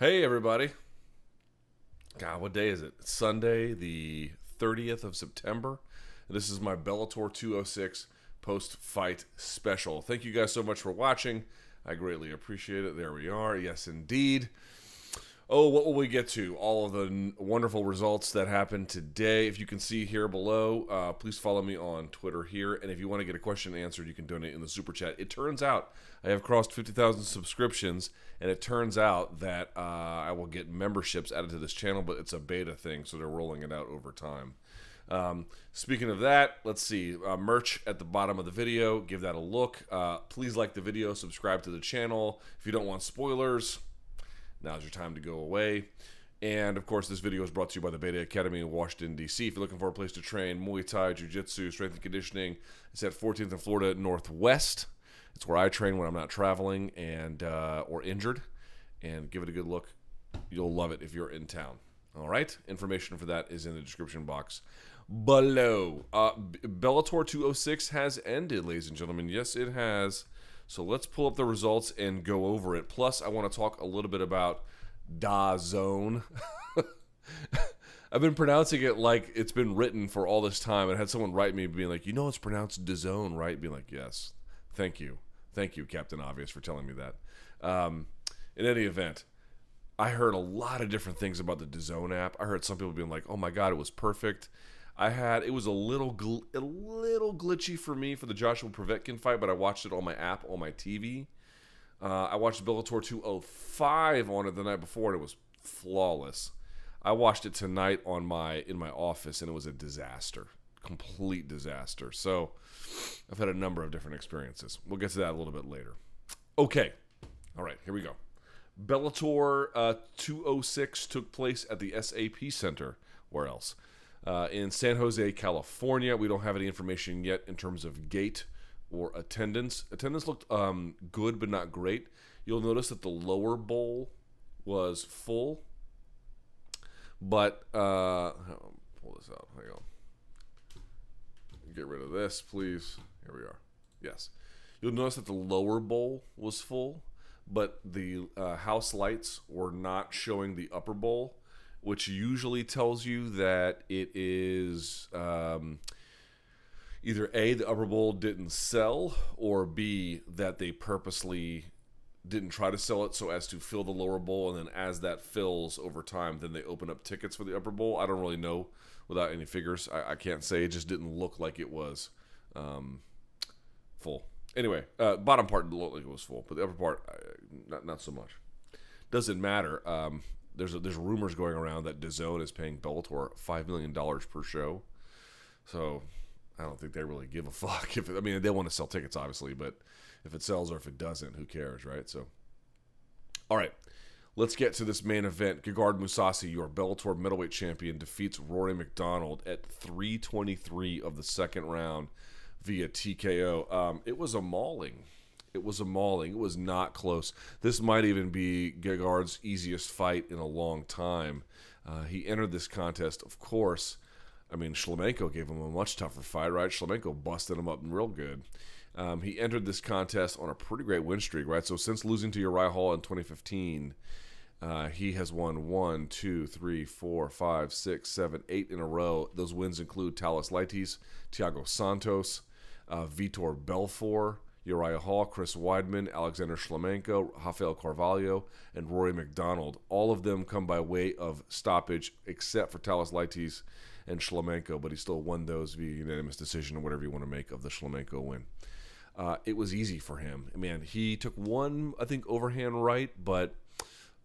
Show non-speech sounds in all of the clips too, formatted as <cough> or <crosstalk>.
Hey, everybody. God, what day is it? It's Sunday, the 30th of September. This is my Bellator 206 post fight special. Thank you guys so much for watching. I greatly appreciate it. There we are. Yes, indeed. Oh, what will we get to? All of the wonderful results that happened today. If you can see here below, uh, please follow me on Twitter here. And if you want to get a question answered, you can donate in the super chat. It turns out I have crossed 50,000 subscriptions, and it turns out that uh, I will get memberships added to this channel, but it's a beta thing, so they're rolling it out over time. Um, speaking of that, let's see. Uh, merch at the bottom of the video. Give that a look. Uh, please like the video, subscribe to the channel. If you don't want spoilers, now's your time to go away. And of course, this video is brought to you by the Beta Academy in Washington, D.C. If you're looking for a place to train Muay Thai, Jiu Jitsu, strength and conditioning, it's at 14th and Florida Northwest. It's where I train when I'm not traveling and uh, or injured. And give it a good look. You'll love it if you're in town. All right. Information for that is in the description box below. Uh, Bellator 206 has ended, ladies and gentlemen. Yes, it has. So let's pull up the results and go over it. Plus, I want to talk a little bit about Da Zone. <laughs> I've been pronouncing it like it's been written for all this time. I had someone write me being like, you know, it's pronounced DAZN, right? Being like, yes, thank you, thank you, Captain Obvious, for telling me that. Um, in any event, I heard a lot of different things about the DAZN app. I heard some people being like, "Oh my god, it was perfect." I had it was a little gl- a little glitchy for me for the Joshua Povetkin fight, but I watched it on my app on my TV. Uh, I watched Bellator 205 on it the night before, and it was flawless. I watched it tonight on my in my office, and it was a disaster, complete disaster. So I've had a number of different experiences. We'll get to that a little bit later. Okay, all right, here we go. Bellator uh, 206 took place at the SAP Center. Where else? Uh, in San Jose, California. We don't have any information yet in terms of gate or attendance. Attendance looked um, good, but not great. You'll notice that the lower bowl was full, but uh, pull this out. Hang on. Get rid of this, please. Here we are. Yes. You'll notice that the lower bowl was full, but the uh, house lights were not showing the upper bowl, which usually tells you that it is um, either A, the upper bowl didn't sell, or B, that they purposely didn't try to sell it so as to fill the lower bowl, and then as that fills over time, then they open up tickets for the upper bowl. I don't really know without any figures. I, I can't say. It just didn't look like it was um, full. Anyway, uh, bottom part looked like it was full, but the upper part, uh, not not so much. Doesn't matter. Um, there's there's rumors going around that DAZN is paying Bellator five million dollars per show, so I don't think they really give a <laughs> fuck. If it, I mean, they want to sell tickets, obviously, but if it sells or if it doesn't, who cares, right? So, all right, let's get to this main event. Gegard Mousasi, your Bellator middleweight champion, defeats Rory MacDonald at 323 of the second round via TKO. Um, it was a mauling. It was a mauling. It was not close. This might even be Gegard's easiest fight in a long time. Uh, he entered this contest, of course. I mean, Shlemenko gave him a much tougher fight, right? Shlemenko busted him up real good. Um, he entered this contest on a pretty great win streak, right? So since losing to Uriah Hall in 2015, uh, he has won one, two, three, four, five, six, seven, eight in a row. Those wins include Thales Leites, Thiago Santos, uh, Vitor Belfort, Uriah Hall, Chris Weidman, Alexander Shlemenko, Rafael Carvalho, and Rory MacDonald. All of them come by way of stoppage, except for Thales Leites and Shlemenko, but he still won those via unanimous decision or whatever you want to make of the Shlemenko win. Uh, it was easy for him. Man, he took one, I think, overhand right, but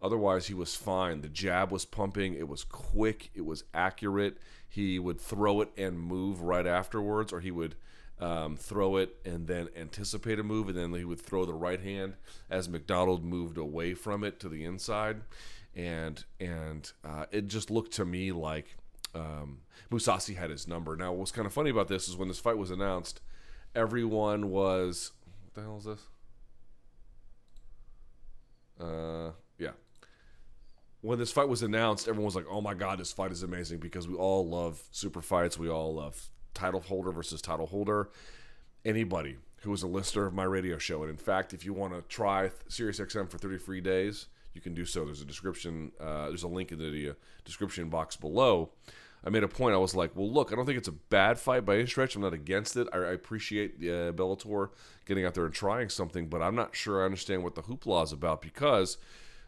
otherwise he was fine. The jab was pumping. It was quick. It was accurate. He would throw it and move right afterwards, or he would um, throw it and then anticipate a move, and then he would throw the right hand as MacDonald moved away from it to the inside, and and uh, it just looked to me like um, Mousasi had his number. Now, what's kind of funny about this is when this fight was announced, everyone was what the hell is this? Uh, yeah. When this fight was announced, everyone was like, "Oh my god, this fight is amazing!" Because we all love super fights. We all love title holder versus title holder. Anybody who is a listener of my radio show, and in fact, if you want to try SiriusXM for 30 free days, you can do so. There's a description. Uh, there's a link in the uh, description box below. I made a point. I was like, well, look, I don't think it's a bad fight by any stretch. I'm not against it. I, I appreciate uh, Bellator getting out there and trying something, but I'm not sure I understand what the hoopla is about because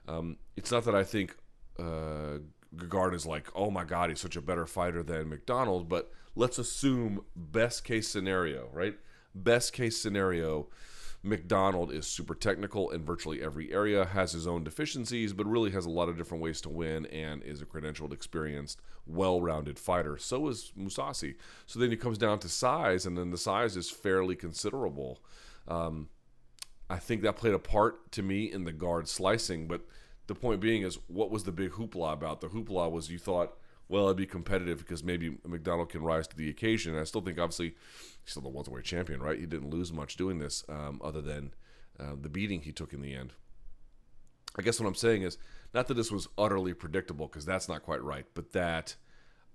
um, it's not that I think uh, Gegard is like, oh my God, he's such a better fighter than MacDonald, but let's assume best case scenario, right? Best case scenario MacDonald is super technical in virtually every area, has his own deficiencies, but really has a lot of different ways to win and is a credentialed, experienced, well rounded fighter. So is Mousasi. So then it comes down to size, and then the size is fairly considerable. Um, I think that played a part to me in the guard slicing, but the point being is what was the big hoopla about? The hoopla was you thought well, it'd be competitive because maybe MacDonald can rise to the occasion. And I still think, obviously, he's still the welterweight champion, right? He didn't lose much doing this, um, other than uh, the beating he took in the end. I guess what I'm saying is not that this was utterly predictable because that's not quite right, but that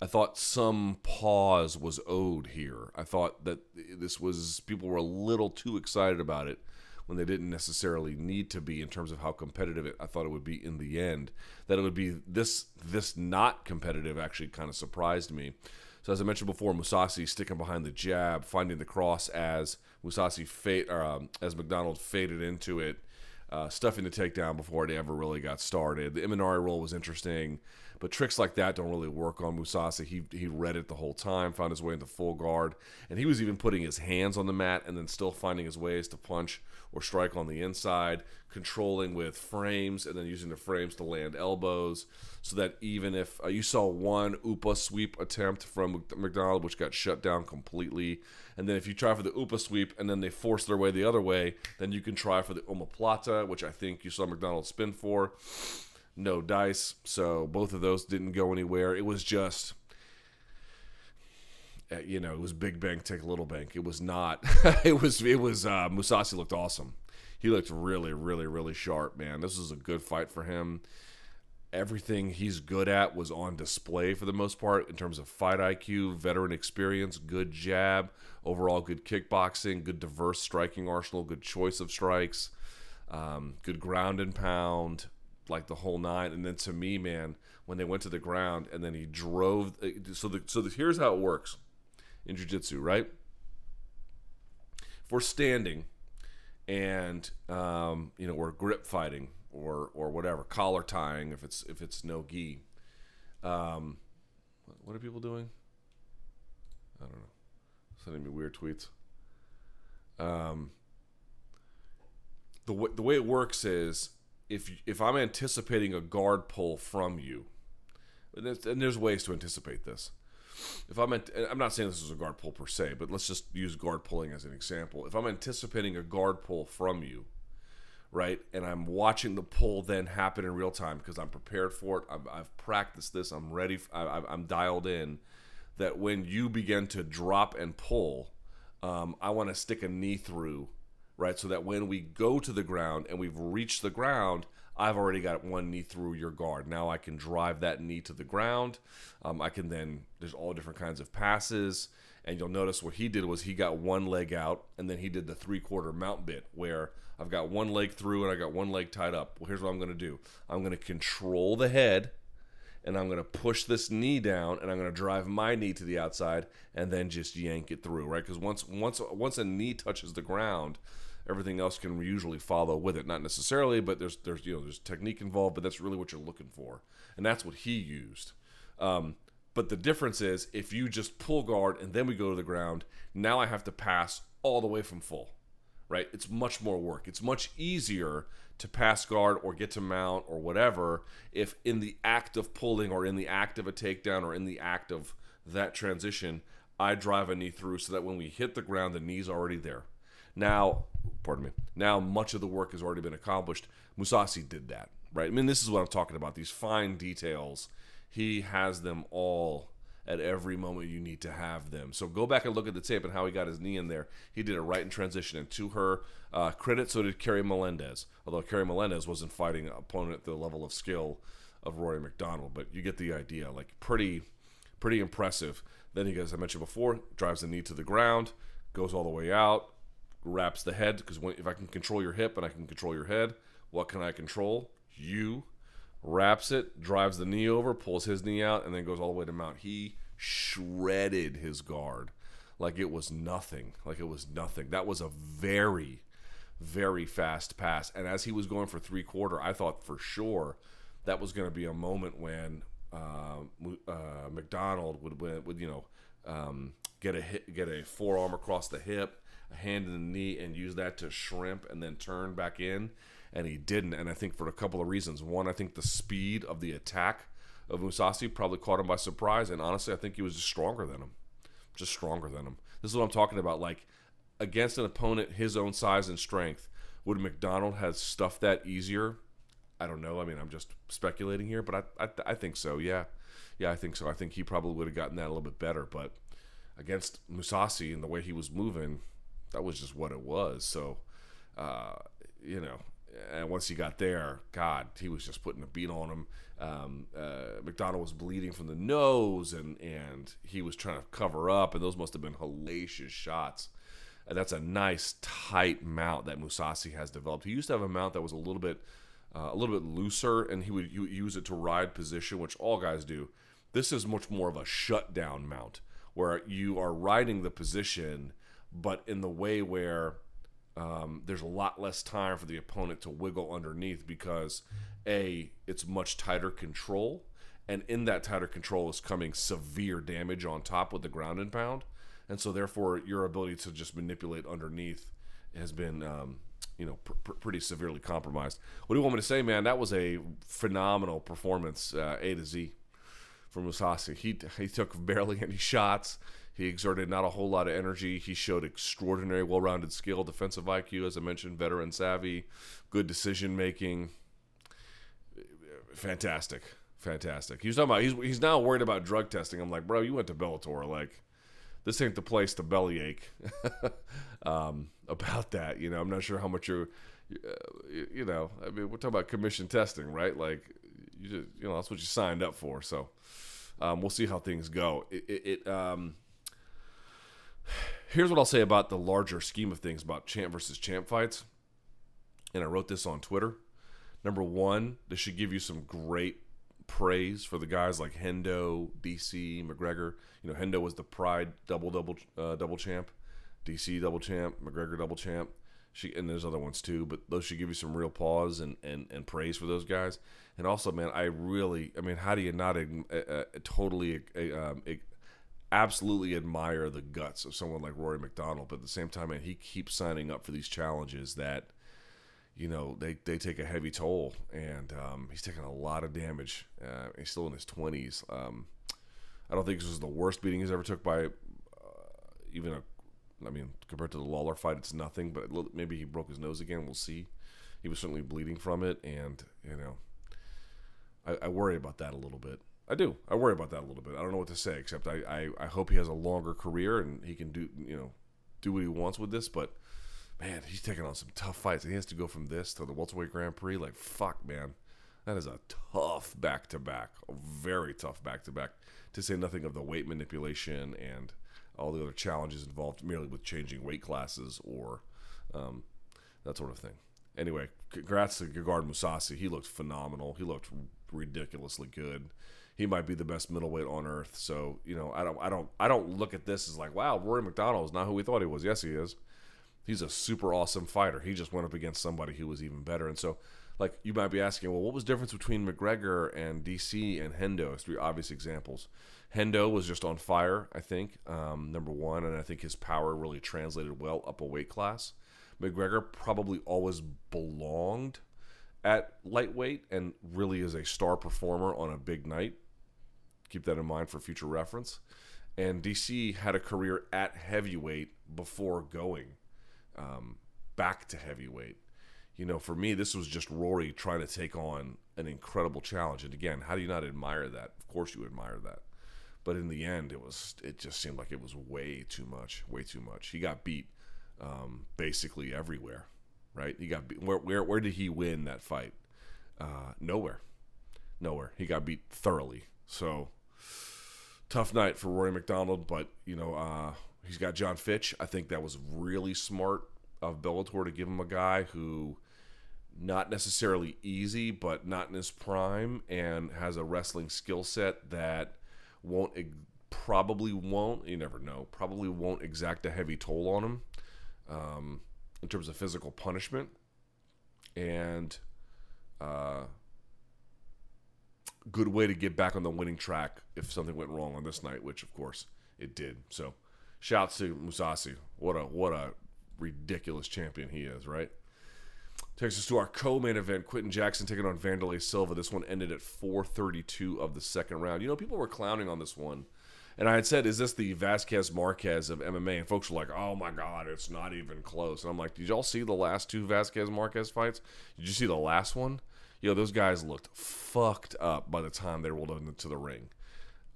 I thought some pause was owed here. I thought that this was people were a little too excited about it when they didn't necessarily need to be in terms of how competitive it, I thought it would be in the end. That it would be this this not competitive actually kind of surprised me. So as I mentioned before, Mousasi sticking behind the jab, finding the cross as Mousasi fade, um, as MacDonald faded into it, uh, stuffing the takedown before it ever really got started. The Imanari roll was interesting. But tricks like that don't really work on Mousasi. He he read it the whole time, found his way into full guard, and he was even putting his hands on the mat and then still finding his ways to punch or strike on the inside, controlling with frames and then using the frames to land elbows. So that even if uh, you saw one Upa sweep attempt from MacDonald which got shut down completely, and then if you try for the Upa sweep and then they force their way the other way, then you can try for the omoplata, which I think you saw MacDonald spin for no dice. So both of those didn't go anywhere. It was just uh, you know, it was big bank take a little bank. It was not. <laughs> it was. It was. Uh, looked awesome. He looked really, really, really sharp, man. This was a good fight for him. Everything he's good at was on display for the most part in terms of fight IQ, veteran experience, good jab, overall good kickboxing, good diverse striking arsenal, good choice of strikes, um, good ground and pound, like the whole nine. And then to me, man, when they went to the ground and then he drove. Uh, so the, so the, here's how it works in jiu-jitsu, right? We're standing and um, you know we're grip fighting or or whatever, collar tying if it's if it's no gi. Um, what are people doing? I don't know. Sending me weird tweets. Um, the w- the way it works is if if I'm anticipating a guard pull from you, and there's, and there's ways to anticipate this. If I'm, I'm not saying this is a guard pull per se, but let's just use guard pulling as an example. If I'm anticipating a guard pull from you, right, and I'm watching the pull then happen in real time because I'm prepared for it, I've, I've practiced this, I'm ready, I, I'm dialed in. That when you begin to drop and pull, um, I want to stick a knee through right? So that when we go to the ground and we've reached the ground, I've already got one knee through your guard. Now I can drive that knee to the ground. Um, I can then, there's all different kinds of passes. And you'll notice what he did was he got one leg out and then he did the three quarter mount bit where I've got one leg through and I got one leg tied up. Well, here's what I'm going to do I'm going to control the head and I'm going to push this knee down and I'm going to drive my knee to the outside and then just yank it through, right? Because once once once a knee touches the ground, everything else can usually follow with it. Not necessarily, but there's there's you know there's technique involved, but that's really what you're looking for, and that's what he used. Um, but the difference is if you just pull guard and then we go to the ground, now I have to pass all the way from full, right? It's much more work. It's much easier to pass guard or get to mount or whatever if in the act of pulling or in the act of a takedown or in the act of that transition, I drive a knee through so that when we hit the ground, the knee's already there. Now, pardon me. Now much of the work has already been accomplished. Mousasi did that, right? I mean, this is what I'm talking about. These fine details. He has them all at every moment you need to have them. So go back and look at the tape and how he got his knee in there. He did it right in transition. And to her uh, credit, so did Keri Melendez. Although Keri Melendez wasn't fighting an opponent at the level of skill of Rory MacDonald, but you get the idea. Like pretty, pretty impressive. Then he, as I mentioned before, drives the knee to the ground, goes all the way out, wraps the head because if I can control your hip and I can control your head, what can I control? you, wraps it, drives the knee over, pulls his knee out, and then goes all the way to mount. He shredded his guard like it was nothing. Like it was nothing. That was a very, very fast pass. And as he was going for three quarter, I thought for sure that was going to be a moment when uh, uh, MacDonald would, would you know um, get a hit, get a forearm across the hip, a hand in the knee, and use that to shrimp and then turn back in. And he didn't. And I think for a couple of reasons. One, I think the speed of the attack of Mousasi probably caught him by surprise. And honestly, I think he was just stronger than him. Just stronger than him. This is what I'm talking about. Like against an opponent his own size and strength, would MacDonald have stuffed that easier? I don't know. I mean, I'm just speculating here, but I, I, I think so. Yeah, yeah, I think so. I think he probably would have gotten that a little bit better, but against Mousasi and the way he was moving, that was just what it was. So, uh, you know, and once he got there, God, he was just putting a beat on him. Um, uh, MacDonald was bleeding from the nose, and and he was trying to cover up, and those must have been hellacious shots. And that's a nice tight mount that Mousasi has developed. He used to have a mount that was a little bit uh, a little bit looser, and he would use it to ride position, which all guys do. This is much more of a shutdown mount, where you are riding the position, but in the way where um, there's a lot less time for the opponent to wiggle underneath because a it's much tighter control, and in that tighter control is coming severe damage on top with the ground and pound, and so therefore your ability to just manipulate underneath has been um, you know, pr- pr- pretty severely compromised. What do you want me to say, man? That was a phenomenal performance, uh, A to Z, from Mousasi. He he took barely any shots. He exerted not a whole lot of energy. He showed extraordinary, well-rounded skill, defensive IQ, as I mentioned, veteran savvy, good decision making. Fantastic, fantastic. He's talking about he's he's now worried about drug testing. I'm like, bro, you went to Bellator, like this ain't the place to bellyache <laughs> um, about that. You know, I'm not sure how much you're, you know, I mean, we're talking about commission testing, right? Like, you just, you know, that's what you signed up for. So um, we'll see how things go. It, it, it um, here's what I'll say about the larger scheme of things about champ versus champ fights. And I wrote this on Twitter. Number one, this should give you some great praise for the guys like Hendo, DC, McGregor. You know, Hendo was the Pride double double uh, double champ, DC double champ, McGregor double champ. She and there's other ones too, but those should give you some real pause and, and, and praise for those guys. And also, man, I really, I mean, how do you not uh, uh, totally, uh, um, absolutely admire the guts of someone like Rory MacDonald? But at the same time, man, he keeps signing up for these challenges that you know they, they take a heavy toll. And um, he's taking a lot of damage uh, he's still in his 20s um, i don't think this was the worst beating he's ever took by uh, even a i mean compared to the lawler fight it's nothing but maybe he broke his nose again. We'll see. He was certainly bleeding from it. And you know I, I worry about that a little bit i do i worry about that a little bit i don't know what to say except I, I, I hope he has a longer career and he can do you know do what he wants with this but man, he's taking on some tough fights. He has to go from this to the welterweight Grand Prix. Like, fuck, man. That is a tough back to back, a very tough back to back. To say nothing of the weight manipulation and all the other challenges involved merely with changing weight classes or um, that sort of thing. Anyway, congrats to Gegard Mousasi. He looked phenomenal. He looked ridiculously good. He might be the best middleweight on earth. So you know, I don't, I don't, I don't look at this as like, wow, Rory MacDonald is not who we thought he was. Yes, he is he's a super awesome fighter. He just went up against somebody who was even better. And so, like, you might be asking, well, what was the difference between McGregor and DC and Hendo? Three obvious examples. Hendo was just on fire, I think, um, number one, and I think his power really translated well up a weight class. McGregor probably always belonged at lightweight and really is a star performer on a big night. Keep that in mind for future reference. And DC had a career at heavyweight before going um, back to heavyweight. You know, for me, this was just Rory trying to take on an incredible challenge. And again, how do you not admire that? Of course, you admire that. But in the end, it was it just seemed like it was way too much, way too much. He got beat um, basically everywhere, right? He got beat. Where, where where did he win that fight? Uh, nowhere, nowhere. He got beat thoroughly. So tough night for Rory MacDonald, but you know, uh, He's got Jon Fitch. I think that was really smart of Bellator to give him a guy who not necessarily easy, but not in his prime, and has a wrestling skill set that won't probably won't. You never know. Probably won't exact a heavy toll on him um, in terms of physical punishment, and uh, good way to get back on the winning track if something went wrong on this night, which of course it did. So, shouts to Mousasi. What a what a ridiculous champion he is, right? Takes us to our co-main event: Quinton Jackson taking on Wanderlei Silva. This one ended at 4:32 of the second round. You know, people were clowning on this one, and I had said, "Is this the Vasquez Marquez of MMA?" And folks were like, "Oh my God, it's not even close." And I'm like, "Did y'all see the last two Vasquez Marquez fights? Did you see the last one? You know, those guys looked fucked up by the time they rolled into the ring."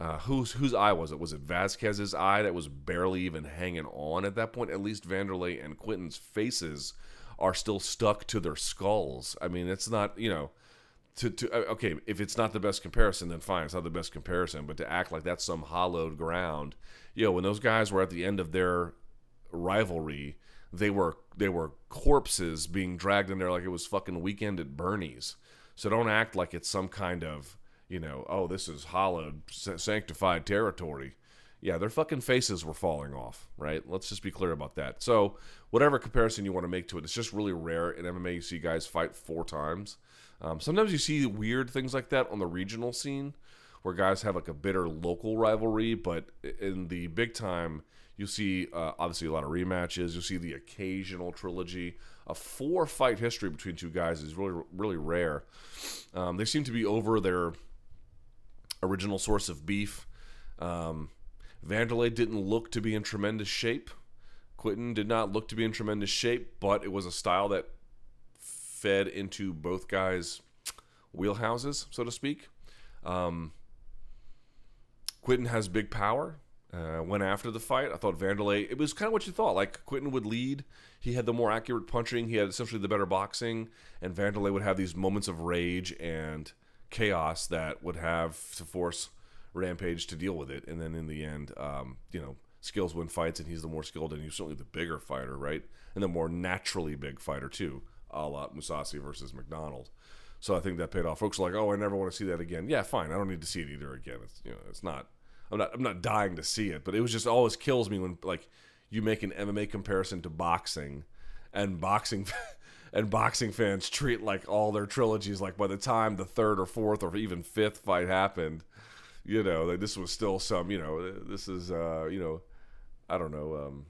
Uh, whose whose eye was it? Was it Vasquez's eye that was barely even hanging on at that point? At least Wanderlei and Quinton's faces are still stuck to their skulls. I mean, it's not you know. To, to uh, okay, if it's not the best comparison, then fine, it's not the best comparison. But to act like that's some hollowed ground, you know, when those guys were at the end of their rivalry, they were they were corpses being dragged in there like it was fucking weekend at Bernie's. So don't act like it's some kind of you know, oh, this is hallowed, sanctified territory yeah, their fucking faces were falling off, right? Let's just be clear about that. So, whatever comparison you want to make to it, it's just really rare in MMA. You see guys fight four times. Um, sometimes you see weird things like that on the regional scene, where guys have like a bitter local rivalry. But in the big time, you see uh, obviously a lot of rematches. You see the occasional trilogy. A four fight history between two guys is really really rare. Um, they seem to be over their original source of beef. Um, Wanderlei didn't look to be in tremendous shape. Quinton did not look to be in tremendous shape, but it was a style that fed into both guys' wheelhouses, so to speak. Um, Quinton has big power. Uh, went after the fight. I thought Wanderlei, it was kind of what you thought. Like Quinton would lead. He had the more accurate punching. He had essentially the better boxing. And Wanderlei would have these moments of rage and chaos that would have to force Rampage to deal with it, and then in the end, um, you know, skills win fights, and he's the more skilled, and he's certainly the bigger fighter, right? And the more naturally big fighter too, a la Mousasi versus MacDonald. So I think that paid off. Folks are like, "Oh, I never want to see that again." Yeah, fine. I don't need to see it either again. It's you know, it's not. I'm not. I'm not dying to see it, but it was just always kills me when like you make an MMA comparison to boxing, and boxing. <laughs> and boxing fans treat like all their trilogies like by the time the third or fourth or even fifth fight happened you know, like this was still some, you know, this is, uh, you know, I don't know, um,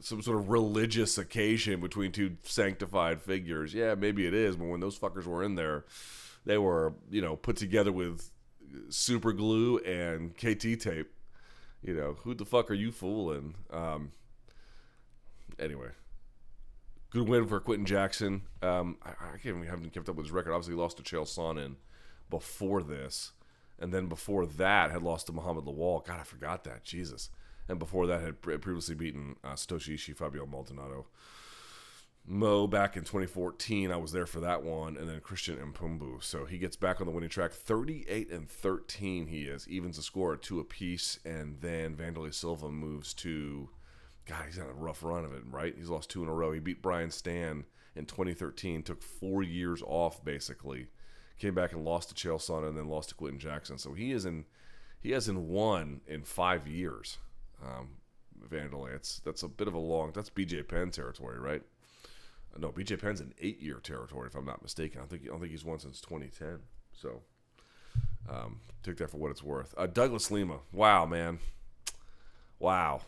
some sort of religious occasion between two sanctified figures. Yeah, maybe it is, but when those fuckers were in there, they were, you know, put together with super glue and KT tape. You know, who the fuck are you fooling? Um, anyway, good win for Quinton Jackson. Um, I, I can't even haven't kept up with his record. Obviously, lost to Chael Sonnen before this, and then before that had lost to Muhammed Lawal. God, I forgot that. Jesus. And before that had previously beaten uh, Satoshi Ishii, Fabio Maldonado. Mo back in 2014, I was there for that one, and then Christian M'Pumbu. So he gets back on the winning track. 38 and 13 he is, evens the score two apiece, and then Wanderlei Silva moves to. God, he's had a rough run of it, right? He's lost two in a row. He beat Brian Stann in 2013, took four years off basically, came back and lost to Chael Sonnen and then lost to Quinton Jackson. So he is in he hasn't won in five years. Um, Wanderlei, it's that's a bit of a long. That's BJ Penn territory, right? No, BJ Penn's an eight-year territory, if I'm not mistaken. I think I don't think he's won since 2010. So um, take that for what it's worth. Uh, Douglas Lima, wow, man, wow.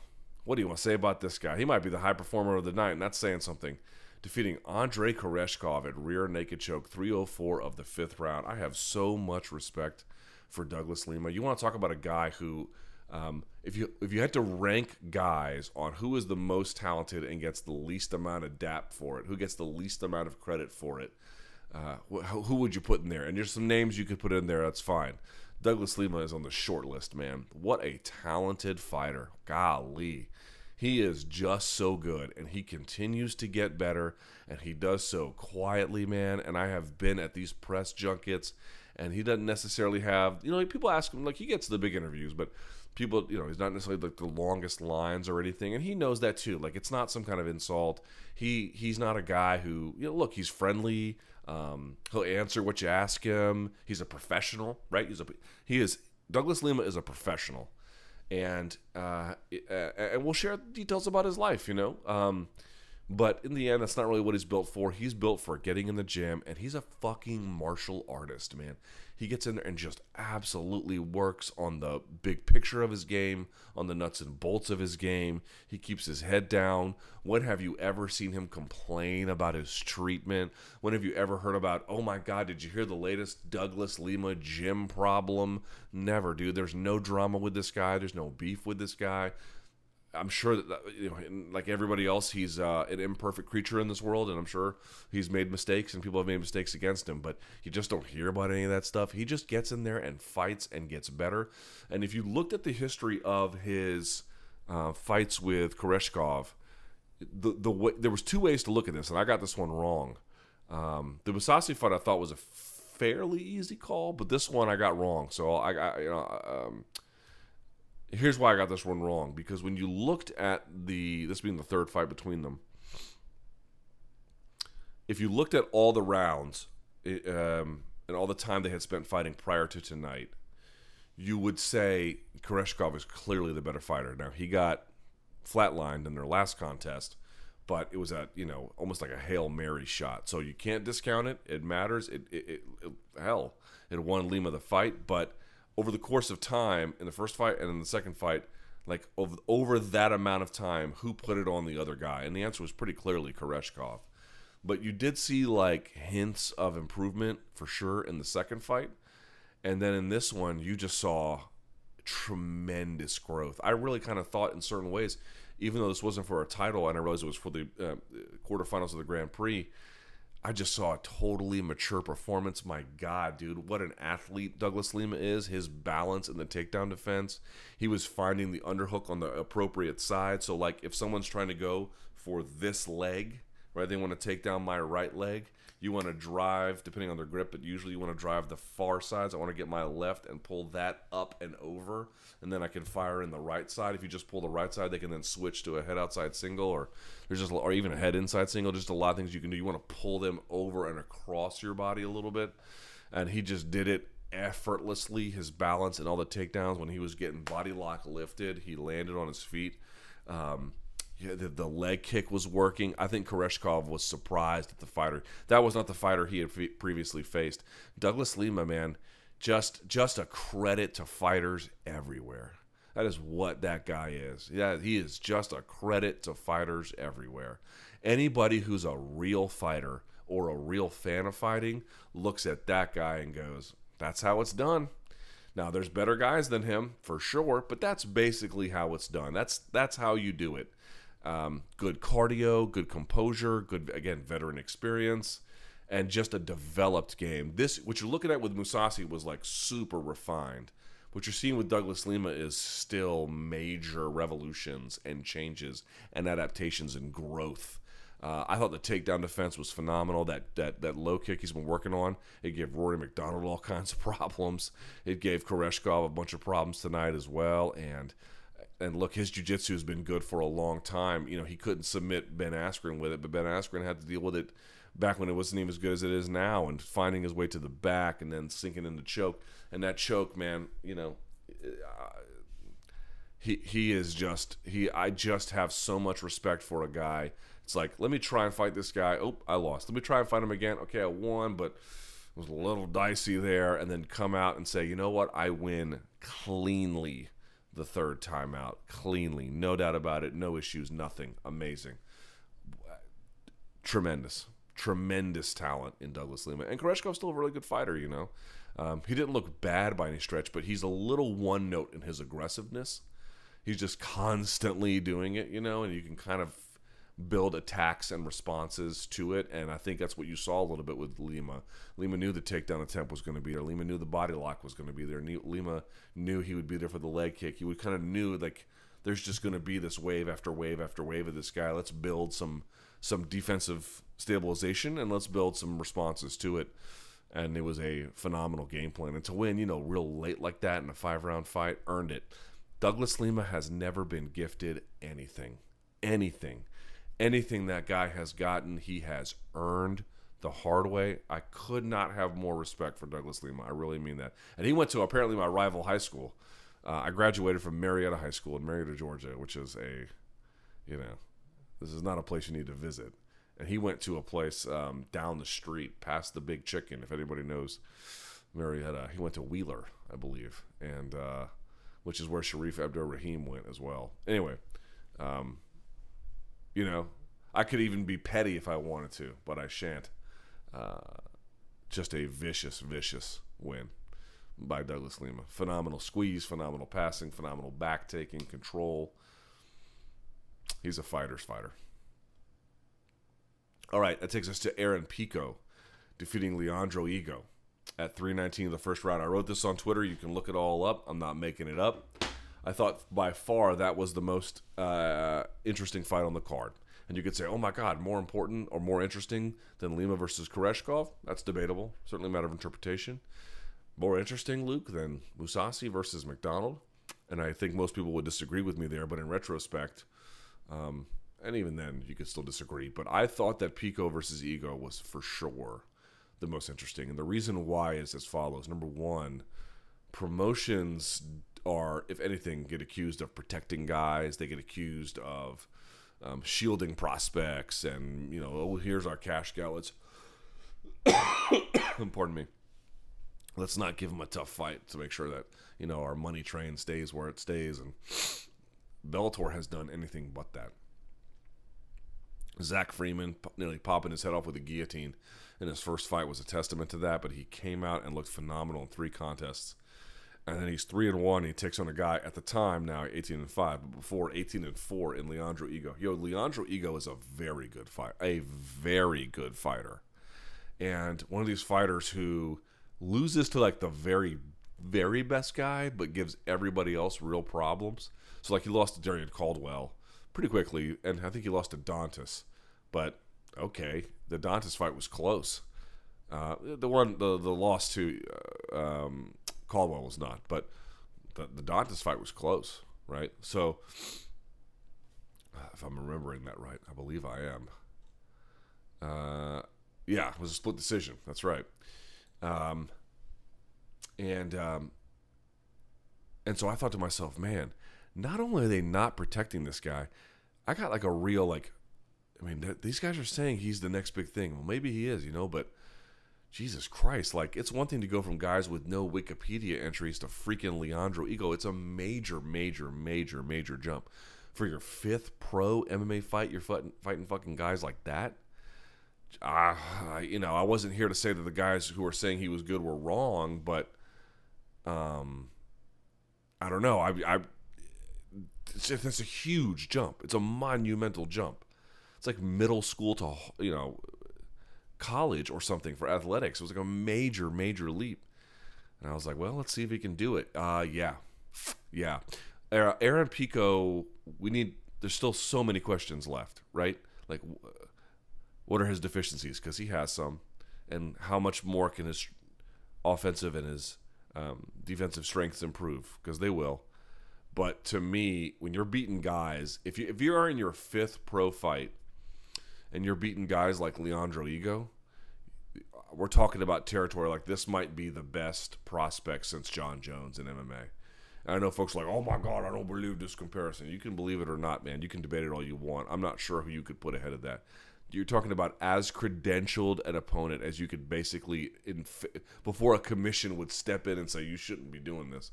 What do you want to say about this guy? He might be the high performer of the night, and that's saying something defeating Andrey Koreshkov at rear naked choke 304 of the fifth round. I have so much respect for Douglas Lima. You want to talk about a guy who, um, if you if you had to rank guys on who is the most talented and gets the least amount of dap for it, who gets the least amount of credit for it, uh, who would you put in there? And there's some names you could put in there. That's fine. Douglas Lima is on the short list, man. What a talented fighter. Golly. He is just so good, and he continues to get better, and he does so quietly, man. And I have been at these press junkets, and he doesn't necessarily have, you know, people ask him, like, he gets the big interviews, but people, you know, he's not necessarily like the longest lines or anything, and he knows that too. Like it's not some kind of insult. He he's not a guy who, you know, look, he's friendly. Um, he'll answer what you ask him. He's a professional, right? He's a he is Douglas Lima is a professional, and uh, uh, and we'll share details about his life, you know. Um, but in the end, that's not really what he's built for. He's built for getting in the gym, and he's a fucking martial artist, man. He gets in there and just absolutely works on the big picture of his game, on the nuts and bolts of his game. He keeps his head down. When have you ever seen him complain about his treatment? When have you ever heard about, oh my God, did you hear the latest Douglas Lima gym problem? Never, dude. There's no drama with this guy, there's no beef with this guy. I'm sure that you know, like everybody else, he's uh, an imperfect creature in this world, and I'm sure he's made mistakes and people have made mistakes against him. But you just don't hear about any of that stuff. He just gets in there and fights and gets better. And if you looked at the history of his uh, fights with Koreshkov, the the way, there was two ways to look at this, and I got this one wrong. Um, the Mousasi fight I thought was a fairly easy call, but this one I got wrong. So I, I you know. Um, here's why I got this one wrong because when you looked at the this being the third fight between them, if you looked at all the rounds um, and all the time they had spent fighting prior to tonight, you would say Koreshkov is clearly the better fighter. Now he got flatlined in their last contest, but it was a you know almost like a hail mary shot. So you can't discount it. It matters. It, it, it, it hell, it won Lima the fight, but over the course of time in the first fight and in the second fight, like over, over that amount of time, who put it on the other guy? And the answer was pretty clearly Koreshkov. But you did see like hints of improvement for sure in the second fight. And then in this one, you just saw tremendous growth. I really kind of thought in certain ways, even though this wasn't for a title, and I realized it was for the uh, quarterfinals of the Grand Prix, I just saw a totally mature performance. My God, dude, what an athlete Douglas Lima is. His balance in the takedown defense. He was finding the underhook on the appropriate side. So, like, if someone's trying to go for this leg, right, they want to take down my right leg. You want to drive, depending on their grip, but usually you want to drive the far sides. I want to get my left and pull that up and over, and then I can fire in the right side. If you just pull the right side, they can then switch to a head outside single, or there's just or even a head inside single. Just a lot of things you can do. You want to pull them over and across your body a little bit, and he just did it effortlessly. His balance and all the takedowns when he was getting body lock lifted, he landed on his feet. Um, yeah, the, the, leg kick was working. I think Koreshkov was surprised at the fighter. That was not the fighter he had previously faced. Douglas Lima, man, just just a credit to fighters everywhere. That is what that guy is. Yeah, he is just a credit to fighters everywhere. Anybody who's a real fighter or a real fan of fighting looks at that guy and goes, "That's how it's done." Now, there's better guys than him for sure, but that's basically how it's done. That's that's how you do it. Um, good cardio, good composure, good again veteran experience, and just a developed game. This what you're looking at with Mousasi was like super refined. What you're seeing with Douglas Lima is still major revolutions and changes and adaptations and growth. Uh, I thought the takedown defense was phenomenal. That, that that low kick he's been working on, it gave Rory MacDonald all <laughs> kinds of problems. It gave Koreshkov a bunch of problems tonight as well. And and look, his jiu-jitsu has been good for a long time. You know, he couldn't submit Ben Askren with it, but Ben Askren had to deal with it back when it wasn't even as good as it is now, and finding his way to the back and then sinking in the choke. And that choke, man, you know, uh, he he is just he. I just have so much respect for a guy. It's like, let me try and fight this guy. Oh, I lost. Let me try and fight him again. Okay, I won, but it was a little dicey there. And then come out and say, you know what? I win cleanly the third time out cleanly. No doubt about it. No issues, nothing. Amazing. Tremendous. Tremendous talent in Douglas Lima. And Koreshkov's still a really good fighter, you know. Um, he didn't look bad by any stretch, but he's a little one note in his aggressiveness. He's just constantly doing it, you know, and you can kind of build attacks and responses to it. And I think that's what you saw a little bit with Lima. Lima knew the takedown attempt was going to be there. Lima knew the body lock was going to be there. Lima knew he would be there for the leg kick. He would kind of knew like there's just going to be this wave after wave after wave of this guy. Let's build some some defensive stabilization and let's build some responses to it. And it was a phenomenal game plan. And to win, you know, real late like that in a five round fight, earned it. Douglas Lima has never been gifted anything. Anything. Anything that guy has gotten, he has earned the hard way. I could not have more respect for Douglas Lima. I really mean that. And he went to apparently my rival high school. Uh, I graduated from Marietta High School in Marietta, Georgia, which is a, you know, this is not a place you need to visit. And he went to a place um, down the street past the Big Chicken. If anybody knows Marietta, he went to Wheeler, I believe, and uh, which is where Shareef Abdur-Rahim went as well. Anyway, um, you know, I could even be petty if I wanted to, but I shan't. Uh, just a vicious, vicious win by Douglas Lima. Phenomenal squeeze, phenomenal passing, phenomenal back taking, control. He's a fighter's fighter. All right, that takes us to Aaron Pico defeating Leandro Higo at 319 of the first round. I wrote this on Twitter. You can look it all up. I'm not making it up. I thought by far that was the most uh, interesting fight on the card. And you could say, oh my God, more important or more interesting than Lima versus Koreshkov? That's debatable. Certainly a matter of interpretation. More interesting, Luke, than Mousasi versus MacDonald. And I think most people would disagree with me there, but in retrospect, um, and even then you could still disagree. But I thought that Pico versus Higo was for sure the most interesting. And the reason why is as follows. Number one, promotions are, if anything, get accused of protecting guys. They get accused of um, shielding prospects, and you know, oh, here's our cash cow. Let's, <coughs> pardon me. Let's not give them a tough fight to make sure that you know our money train stays where it stays. And <coughs> Bellator has done anything but that. Zach Freeman nearly popping his head off with a guillotine in his first fight was a testament to that. But he came out and looked phenomenal in three contests and then he's three and one. He takes on a guy at the time now eighteen and five, but before eighteen and four in Leandro Higo. Yo, Leandro Higo is a very good fight, a very good fighter, and one of these fighters who loses to like the very, very best guy, but gives everybody else real problems. So like he lost to Darrion Caldwell pretty quickly, and I think he lost to Dantas, but okay, the Dantas fight was close. Uh, the one, the the loss to. Uh, um, Caldwell was not, but the the Dantas fight was close, right? So, if I'm remembering that right, I believe I am. Uh, yeah, it was a split decision. That's right. Um, and um, and so I thought to myself, man, not only are they not protecting this guy, I got like a real like, I mean, th- these guys are saying he's the next big thing. Well, maybe he is, you know, but Jesus Christ, like it's one thing to go from guys with no Wikipedia entries to freaking Leandro Higo. It's a major, major, major, major jump. For your fifth pro MMA fight, you're fighting, fighting fucking guys like that. Uh, you know, I wasn't here to say that the guys who are saying he was good were wrong, but um, I don't know. I, I that's a huge jump. It's a monumental jump. It's like middle school to you know college or something for athletics. It was like a major, major leap. And I was like, well, let's see if he can do it. Uh, yeah, yeah. Aaron Pico, we need. There's still so many questions left, right? Like, what are his deficiencies? Because he has some, and how much more can his offensive and his um, defensive strengths improve? Because they will. But to me, when you're beating guys, if you if you are in your fifth pro fight and you're beating guys like Leandro Higo, we're talking about territory like this might be the best prospect since Jon Jones in MMA. And I know folks like, oh my God, I don't believe this comparison. You can believe it or not, man. You can debate it all you want. I'm not sure who you could put ahead of that. You're talking about as credentialed an opponent as you could basically, inf- before a commission would step in and say, you shouldn't be doing this.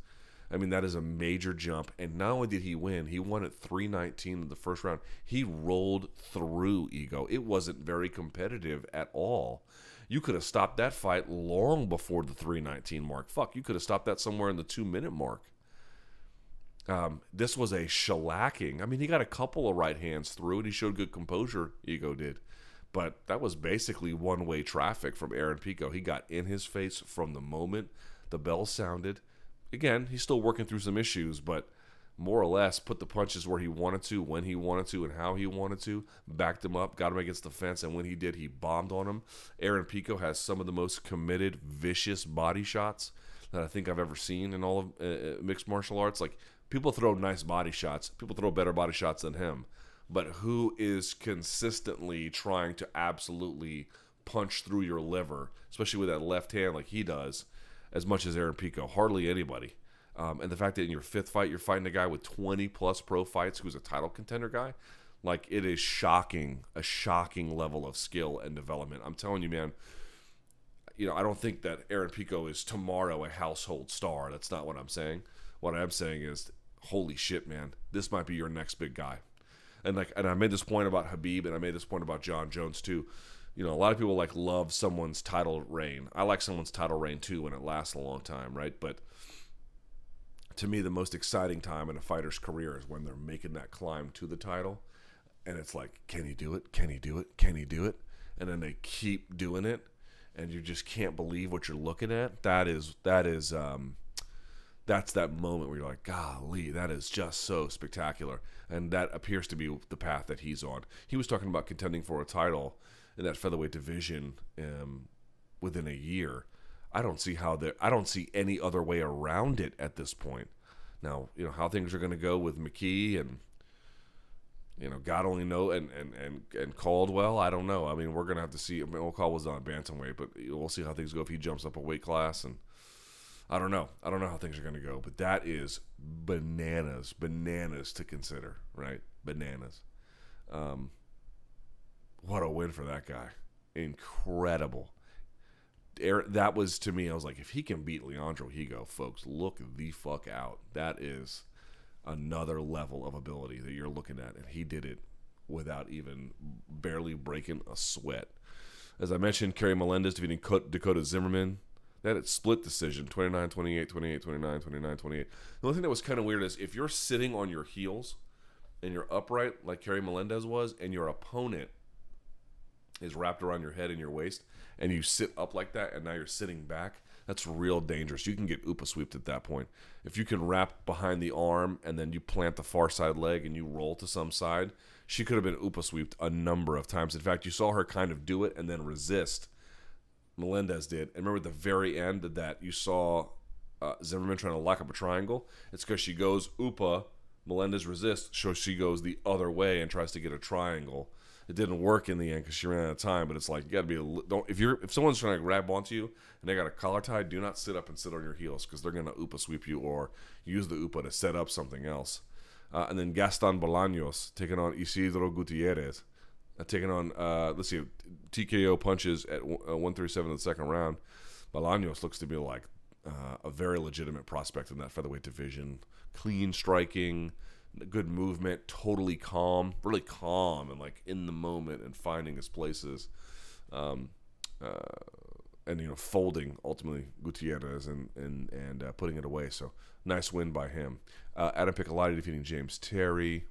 I mean, that is a major jump. And not only did he win, he won at 319 in the first round. He rolled through Higo. It wasn't very competitive at all. You could have stopped that fight long before the 319 mark. Fuck, you could have stopped that somewhere in the two minute mark. Um, this was a shellacking. I mean, he got a couple of right hands through and He showed good composure, Higo did. But that was basically one way traffic from Aaron Pico. He got in his face from the moment the bell sounded again, he's still working through some issues, but more or less put the punches where he wanted to, when he wanted to, and how he wanted to. Backed him up, got him against the fence, and when he did, he bombed on him. Aaron Pico has some of the most committed, vicious body shots that I think I've ever seen in all of uh, uh mixed martial arts. Like People throw nice body shots. People throw better body shots than him. But who is consistently trying to absolutely punch through your liver, especially with that left hand like he does, as much as Aaron Pico? Hardly anybody. Um, and the fact that in your fifth fight you're fighting a guy with 20 plus pro fights who's a title contender guy, like it is shocking, a shocking level of skill and development. I'm telling you, man. You know, I don't think that Aaron Pico is tomorrow a household star. That's not what I'm saying. What I'm saying is, holy shit, man, this might be your next big guy. And like, and I made this point about Khabib, and I made this point about Jon Jones too. You know, a lot of people like love someone's title reign. I like someone's title reign too when it lasts a long time, right? But to me, the most exciting time in a fighter's career is when they're making that climb to the title. And it's like, can he do it? Can he do it? Can he do it? And then they keep doing it, and you just can't believe what you're looking at. That is that is um, that's that moment where you're like, golly, that is just so spectacular. And that appears to be the path that he's on. He was talking about contending for a title in that featherweight division um, within a year. I don't see how there. I don't see any other way around it at this point. Now, you know how things are going to go with McKee and you know God only know and and and and Caldwell. I don't know. I mean, we're going to have to see. I mean, Caldwell was on bantamweight, but we'll see how things go if he jumps up a weight class. And I don't know. I don't know how things are going to go. But that is bananas, bananas to consider, right? Bananas. Um, what a win for that guy! Incredible that was to me. I was like, if he can beat Leandro Higo, folks, look the fuck out. That is another level of ability that you're looking at, and he did it without even barely breaking a sweat. As I mentioned, Kerry Melendez defeating Dakota Zimmerman. That split decision 29 28, 28 29, 29 28. The only thing that was kind of weird is if you're sitting on your heels and you're upright like Kerry Melendez was, and your opponent is wrapped around your head and your waist, and you sit up like that, and now you're sitting back, that's real dangerous. You can get upa swept at that point. If you can wrap behind the arm and then you plant the far side leg and you roll to some side, she could have been upa swept a number of times. In fact, you saw her kind of do it and then resist. Melendez did. And remember at the very end of that, you saw uh, Zimmerman trying to lock up a triangle. It's because she goes upa, Melendez resists, so she goes the other way and tries to get a triangle it didn't work in the end because she ran out of time. But it's like you got to be a, don't if you're if someone's trying to grab onto you and they got a collar tie, do not sit up and sit on your heels because they're gonna upa sweep you or use the upa to set up something else. Uh, and then Gaston Bolaños taking on Isidro Gutierrez, uh, taking on uh, let's see TKO punches at uh, 137 in the second round. Bolaños looks to be like uh, a very legitimate prospect in that featherweight division. Clean striking good movement, totally calm, really calm and like in the moment and finding his places. Um, uh, and you know, folding ultimately Gutierrez and and and uh, putting it away. So nice win by him. Uh, Adam Piccolotti defeating James Terry.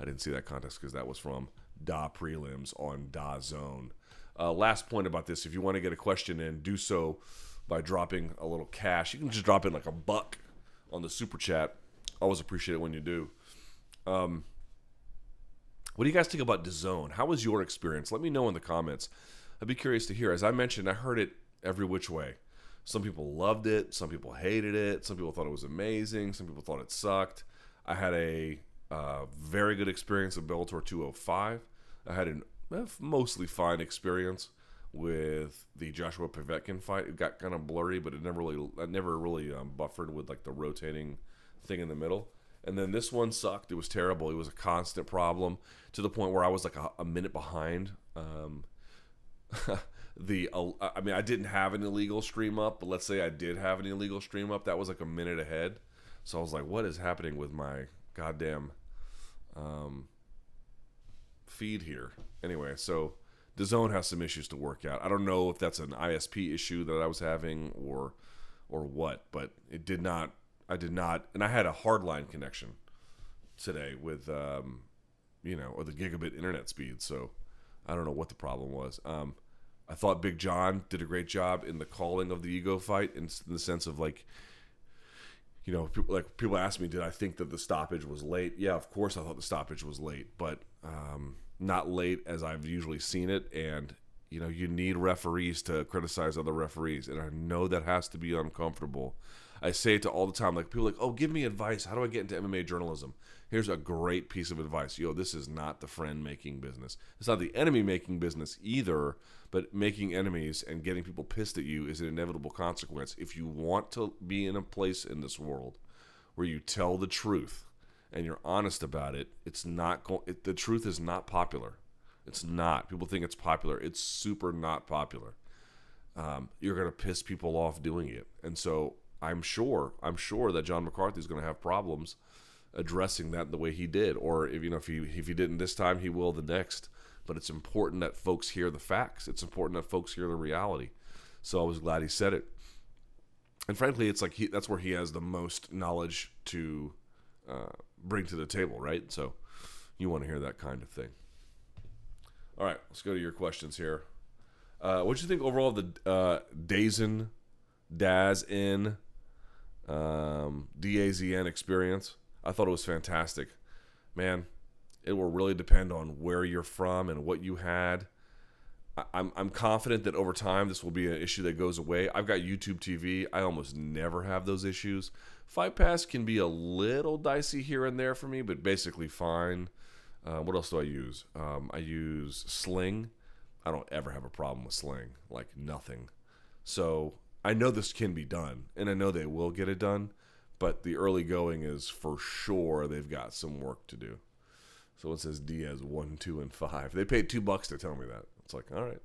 I didn't see that contest because that was from Da prelims on DAZN. Uh, last point about this: if you want to get a question in, do so by dropping a little cash. You can just drop in like a buck on the super chat. Always appreciate it when you do. Um, what do you guys think about DAZN? How was your experience? Let me know in the comments. I'd be curious to hear. As I mentioned, I heard it every which way. Some people loved it. Some people hated it. Some people thought it was amazing. Some people thought it sucked. I had a uh, very good experience with Bellator 205. I had a mostly fine experience with the Joshua Povetkin fight. It got kind of blurry, but it never really, I never really um, buffered with like the rotating thing in the middle. And then this one sucked. It was terrible. It was a constant problem to the point where I was like a, a minute behind. Um, <laughs> the uh, I mean, I didn't have an illegal stream up, but let's say I did have an illegal stream up. That was like a minute ahead. So I was like, what is happening with my goddamn um, feed here? Anyway, so the DAZN has some issues to work out. I don't know if that's an ISP issue that I was having or or what, but it did not I did not, and I had a hardline connection today with, um, you know, or the gigabit internet speed. So I don't know what the problem was. Um, I thought Big John did a great job in the calling of the Higo fight, in, in the sense of like, you know, people, like people ask me, did I think that the stoppage was late? Yeah, of course I thought the stoppage was late, but um, not late as I've usually seen it. And you know, you need referees to criticize other referees, and I know that has to be uncomfortable. I say it to all the time. Like people like, oh, give me advice. How do I get into MMA journalism? Here's a great piece of advice. Yo, this is not the friend making business. It's not the enemy making business either. But making enemies and getting people pissed at you is an inevitable consequence. If you want to be in a place in this world where you tell the truth and you're honest about it, it's not going. It, the truth is not popular. It's not. People think it's popular. It's super not popular. Um, you're to piss people off doing it, and so I'm sure. I'm sure that John McCarthy is going to have problems addressing that the way he did, or if you know if he if he didn't this time, he will the next. But it's important that folks hear the facts. It's important that folks hear the reality. So I was glad he said it. And frankly, it's like he, that's where he has the most knowledge to uh, bring to the table, right? So you want to hear that kind of thing. All right, let's go to your questions here. Uh, what do you think overall of the uh, Dazen, Daz in, um, DAZN experience? I thought it was fantastic. Man, it will really depend on where you're from and what you had. I'm, I'm confident that over time this will be an issue that goes away. I've got YouTube TV. I almost never have those issues. Fight Pass can be a little dicey here and there for me, but basically fine. Uh, what else do I use? Um, I use Sling. I don't ever have a problem with Sling, like nothing. So I know this can be done, and I know they will get it done, but the early going is for sure they've got some work to do. So it says Diaz one, two, and five. They paid two bucks to tell me that. It's like, all right,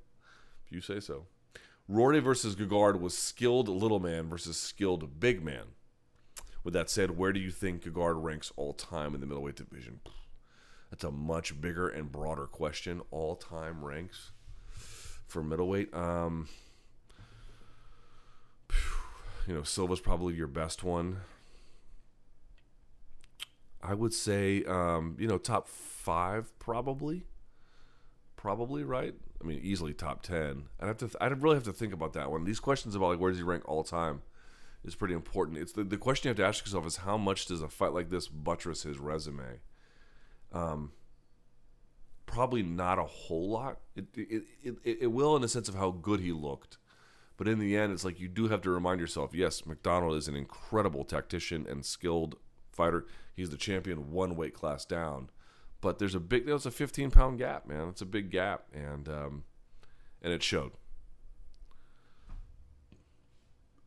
if you say so. Rory versus Gegard was skilled little man versus skilled big man. With that said, where do you think Gegard ranks all time in the middleweight division? That's a much bigger and broader question. All time ranks for middleweight. Um, you know, Silva's probably your best one. I would say, um, you know, top five probably, probably right. I mean, easily top ten. I'd have to. Th- I'd really have to think about that one. These questions about like where does he rank all time is pretty important. It's the the question you have to ask yourself is how much does a fight like this buttress his resume? Um, probably not a whole lot. It, it it it will in the sense of how good he looked. But in the end, it's like you do have to remind yourself yes, MacDonald is an incredible tactician and skilled fighter. He's the champion one weight class down, but there's a big there's a 15 pound gap, man. It's a big gap, and um, and it showed.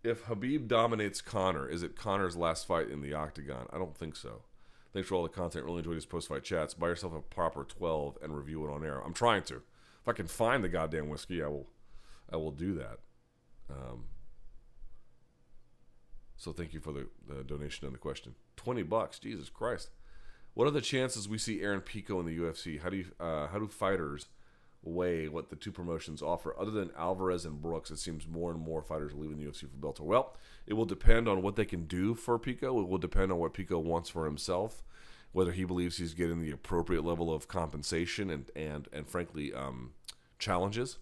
If Khabib dominates Conor, is it Conor's last fight in the octagon? I don't think so. Thanks for all the content. Really enjoyed these post fight chats. Buy yourself a proper 12 and review it on air. I'm trying to. If I can find the goddamn whiskey, I will. I will do that. Um, so thank you for the, the donation and the question. Twenty bucks, Jesus Christ! What are the chances we see Aaron Pico in the UFC? How do you uh, how do fighters weigh what the two promotions offer? Other than Alvarez and Brooks, it seems more and more fighters are leaving the UFC for Bellator. Well, it will depend on what they can do for Pico. It will depend on what Pico wants for himself, whether he believes he's getting the appropriate level of compensation and and and frankly um, challenges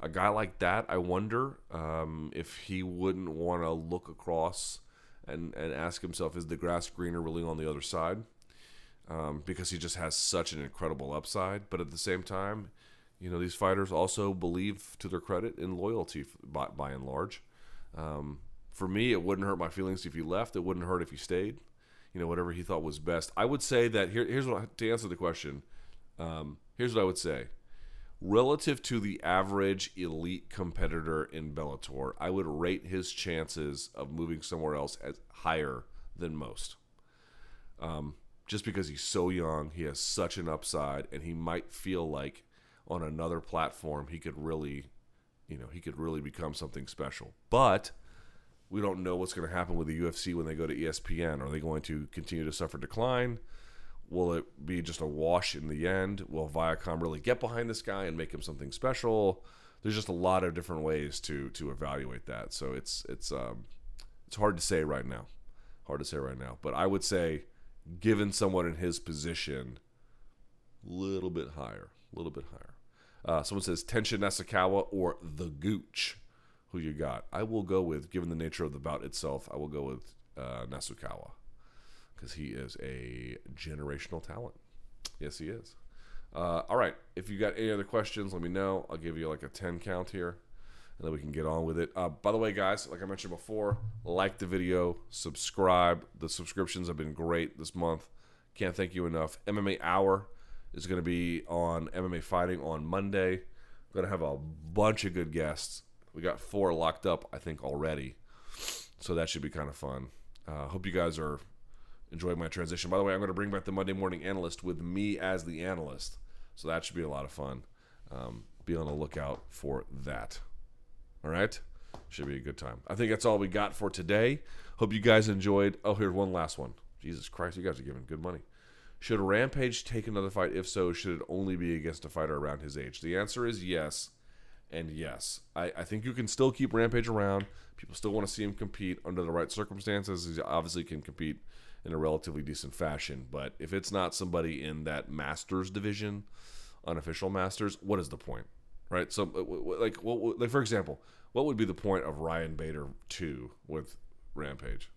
a guy like that, I wonder um, if he wouldn't want to look across and, and ask himself, is the grass greener really on the other side? Um, because he just has such an incredible upside. But at the same time, you know, these fighters also believe, to their credit, in loyalty by, by and large. Um, for me, it wouldn't hurt my feelings if he left. It wouldn't hurt if he stayed. You know, whatever he thought was best. I would say that here, here's what to answer the question. Um, here's what I would say relative to the average elite competitor in Bellator, I would rate his chances of moving somewhere else as higher than most. Um, just because he's so young, he has such an upside, and he might feel like on another platform he could really, you know, he could really become something special. But we don't know what's going to happen with the UFC when they go to ESPN. Are they going to continue to suffer decline? Will it be just a wash in the end? Will Viacom really get behind this guy and make him something special? There's just a lot of different ways to to evaluate that. So it's it's um, it's hard to say right now. Hard to say right now. But I would say, given someone in his position, a little bit higher, a little bit higher. Uh, someone says Tenshin Nasukawa or Horiguchi. Who you got? I will go with, given the nature of the bout itself, I will go with uh, Nasukawa because he is a generational talent. Yes, he is. Uh, all right. If you got any other questions, let me know. I'll give you like a 10 count here. and then we can get on with it. Uh, by the way, guys, like I mentioned before, like the video, subscribe. The subscriptions have been great this month. Can't thank you enough. MMA Hour is going to be on MMA Fighting on Monday. Going to have a bunch of good guests. We got four locked up, I think, already. So that should be kind of fun. Uh, hope you guys are enjoying my transition. By the way, I'm going to bring back the Monday Morning Analyst with me as the analyst. So that should be a lot of fun. Um, be on the lookout for that. All right? Should be a good time. I think that's all we got for today. Hope you guys enjoyed. Oh, here's one last one. Jesus Christ, you guys are giving good money. Should Rampage take another fight? If so, should it only be against a fighter around his age? The answer is yes and yes. I, I think you can still keep Rampage around. People still want to see him compete under the right circumstances. He obviously can compete in a relatively decent fashion. But if it's not somebody in that Masters division, unofficial Masters, what is the point? Right? So, like, what, like for example, what would be the point of Ryan Bader 2 with Rampage?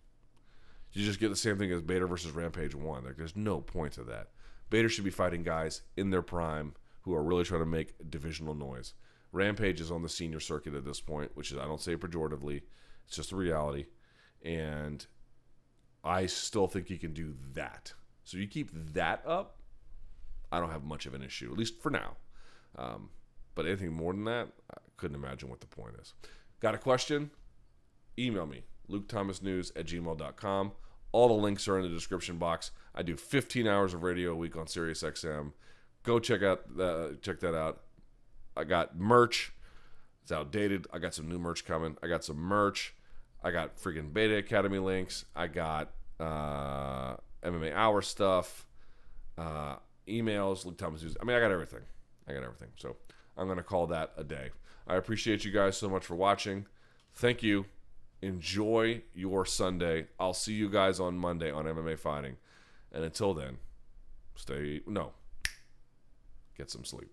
You just get the same thing as Bader versus Rampage 1. Like, there's no point to that. Bader should be fighting guys in their prime who are really trying to make divisional noise. Rampage is on the senior circuit at this point, which is, I don't say pejoratively, it's just a reality. And I still think he can do that. So you keep that up, I don't have much of an issue, at least for now. Um, but anything more than that, I couldn't imagine what the point is. Got a question? Email me, lukethomasnews at gmail.com. All the links are in the description box. I do 15 hours of radio a week on SiriusXM. Go check out the, check that out. I got merch. It's outdated. I got some new merch coming. I got some merch. I got freaking Beta Academy links. I got uh, MMA Hour stuff, uh, emails, Luke Thomas I mean, I got everything. I got everything. So I'm going to call that a day. I appreciate you guys so much for watching. Thank you. Enjoy your Sunday. I'll see you guys on Monday on MMA Fighting. And until then, stay, no, get some sleep.